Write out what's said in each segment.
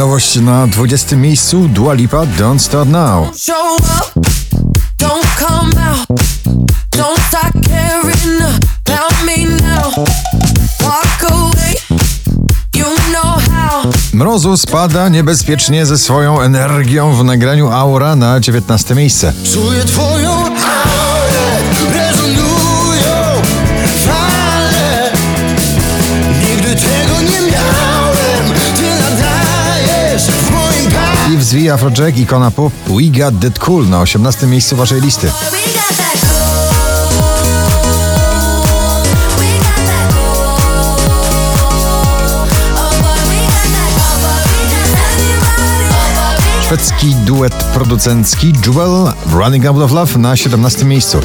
Nowość na 20 miejscu Dua Lipa Don't Start Now. Mrozu spada niebezpiecznie ze swoją energią w nagraniu Aura na 19 miejsce. Czuję twoją Z, Afrojack, ikona pop We Got That Cool na 18 miejscu waszej listy. Oh Szwedzki duet producencki Jewel Running Out of Love na 17 miejscu.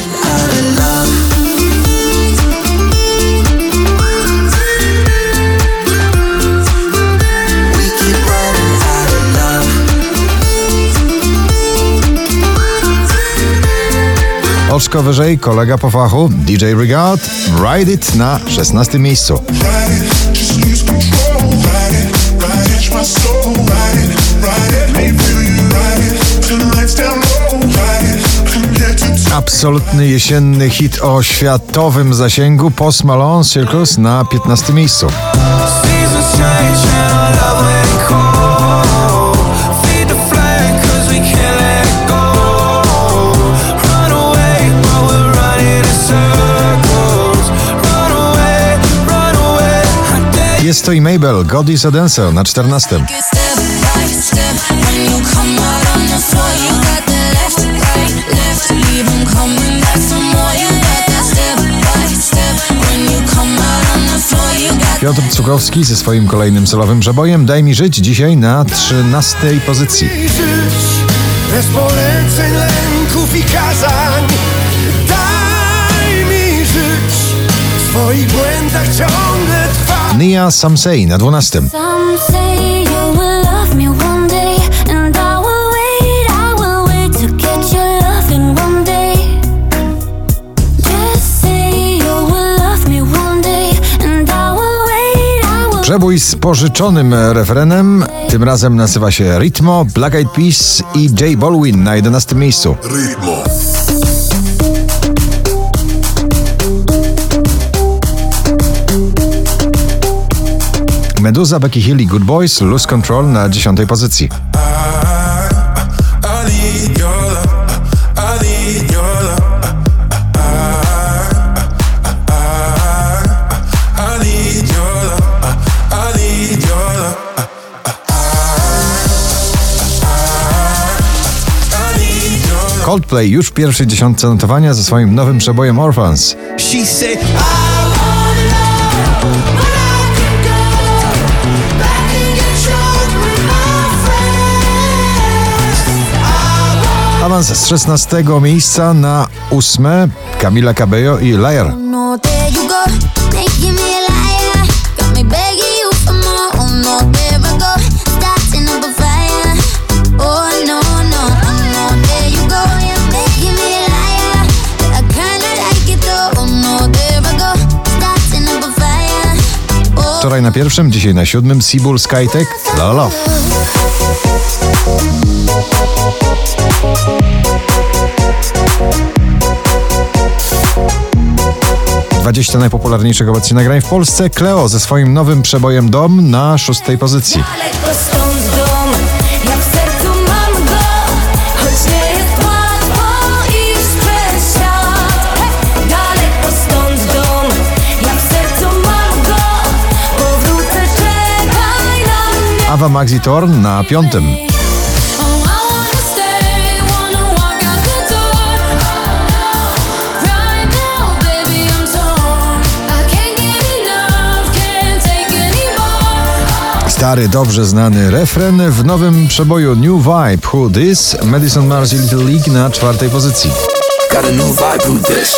Oczko wyżej kolega po fachu DJ Regard Ride It na 16 miejscu. Absolutny jesienny hit o światowym zasięgu Post Malone Circus na 15 miejscu. When you come out on the floor, you got Piotr Cukowski ze swoim kolejnym solowym przebojem Daj mi żyć dzisiaj na 13 pozycji. bez poleceń, lęków i kazań. Daj mi żyć w swoich błędach ciągle. Nia Samsei na 12. Some say you will love me one day, and I will wait, I will wait to get your loving one day. Just say you will love me one day, and I will wait, I will. Przebój z pożyczonym refrenem, tym razem nazywa się Ritmo, Black Eyed Peas i J Balwin na 11 miejscu. Ritmo. Meduza, Becky Hill i Good Boys, Lose Control na 10 pozycji. Coldplay już w pierwszej dziesiątce notowania ze swoim nowym przebojem Orphans. Oh no, there I go, starting up a fire. Oh, Wczoraj na pierwszym, dzisiaj na siódmym. Seabull Skytech. La La. Love. Dwadzieścia najpopularniejszych obecnie nagrań w Polsce. Cleo ze swoim nowym przebojem Dom na szóstej pozycji. Daleko stąd dom, ja w Stary, dobrze znany refren w nowym przeboju New Vibe Who This Madison Mars i Little League na czwartej pozycji. got a new vibe with this.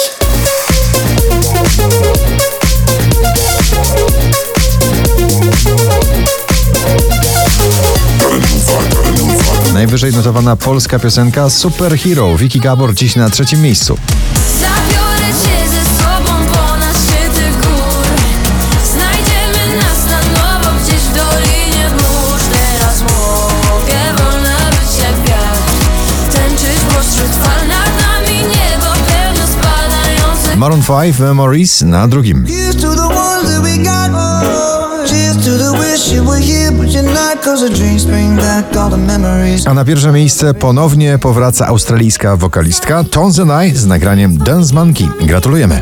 Najwyżej notowana polska piosenka Superhero Vicky Gabor dziś na trzecim miejscu. Maroon 5 Memories na drugim. A na pierwsze miejsce ponownie powraca australijska wokalistka Tones and I z nagraniem Dance Monkey. Gratulujemy.